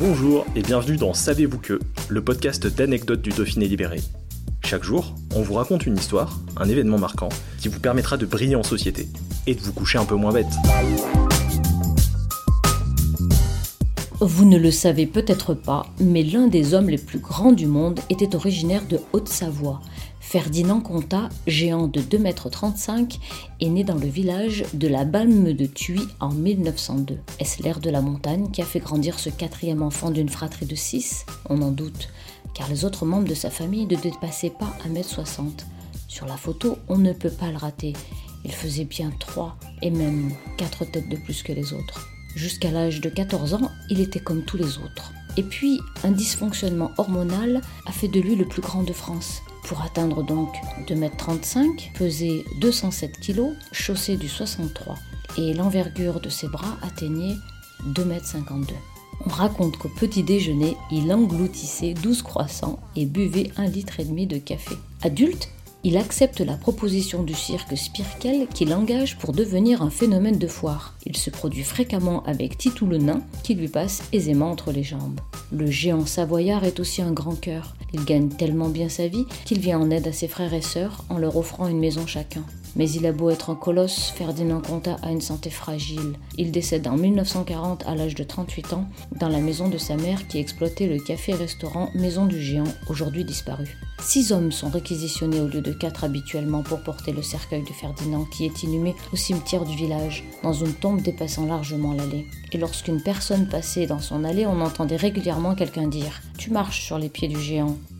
Bonjour et bienvenue dans Savez-vous que, le podcast d'anecdotes du Dauphiné libéré. Chaque jour, on vous raconte une histoire, un événement marquant, qui vous permettra de briller en société et de vous coucher un peu moins bête. Vous ne le savez peut-être pas, mais l'un des hommes les plus grands du monde était originaire de Haute-Savoie. Ferdinand Contat, géant de 2,35 m, est né dans le village de la Balme de Thuy en 1902. Est-ce l'air de la montagne qui a fait grandir ce quatrième enfant d'une fratrie de 6 On en doute, car les autres membres de sa famille ne dépassaient pas 1m60. Sur la photo, on ne peut pas le rater. Il faisait bien 3 et même 4 têtes de plus que les autres. Jusqu'à l'âge de 14 ans, il était comme tous les autres. Et puis, un dysfonctionnement hormonal a fait de lui le plus grand de France. Pour atteindre donc 2m35, peser 207 kg, chaussé du 63. Et l'envergure de ses bras atteignait 2m52. On raconte qu'au petit déjeuner, il engloutissait 12 croissants et buvait un litre et demi de café. Adulte, il accepte la proposition du cirque Spirkel qui l'engage pour devenir un phénomène de foire. Il se produit fréquemment avec Titou le nain qui lui passe aisément entre les jambes. Le géant savoyard est aussi un grand cœur. Il gagne tellement bien sa vie qu'il vient en aide à ses frères et sœurs en leur offrant une maison chacun. Mais il a beau être un colosse, Ferdinand Contat a une santé fragile. Il décède en 1940 à l'âge de 38 ans dans la maison de sa mère qui exploitait le café-restaurant Maison du Géant, aujourd'hui disparu. Six hommes sont réquisitionnés au lieu de quatre habituellement pour porter le cercueil de Ferdinand qui est inhumé au cimetière du village, dans une tombe dépassant largement l'allée. Et lorsqu'une personne passait dans son allée, on entendait régulièrement quelqu'un dire ⁇ Tu marches sur les pieds du géant ⁇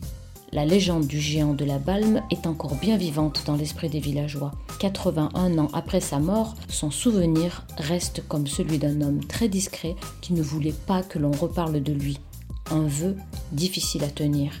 la légende du géant de la Balme est encore bien vivante dans l'esprit des villageois. 81 ans après sa mort, son souvenir reste comme celui d'un homme très discret qui ne voulait pas que l'on reparle de lui. Un vœu difficile à tenir.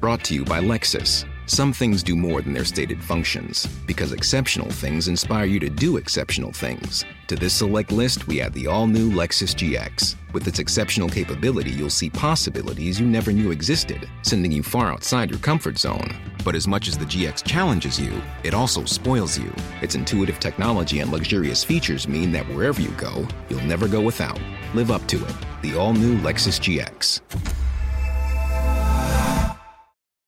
Brought to you by Lexus. Some things do more than their stated functions, because exceptional things inspire you to do exceptional things. To this select list, we add the all new Lexus GX. With its exceptional capability, you'll see possibilities you never knew existed, sending you far outside your comfort zone. But as much as the GX challenges you, it also spoils you. Its intuitive technology and luxurious features mean that wherever you go, you'll never go without. Live up to it. The all new Lexus GX.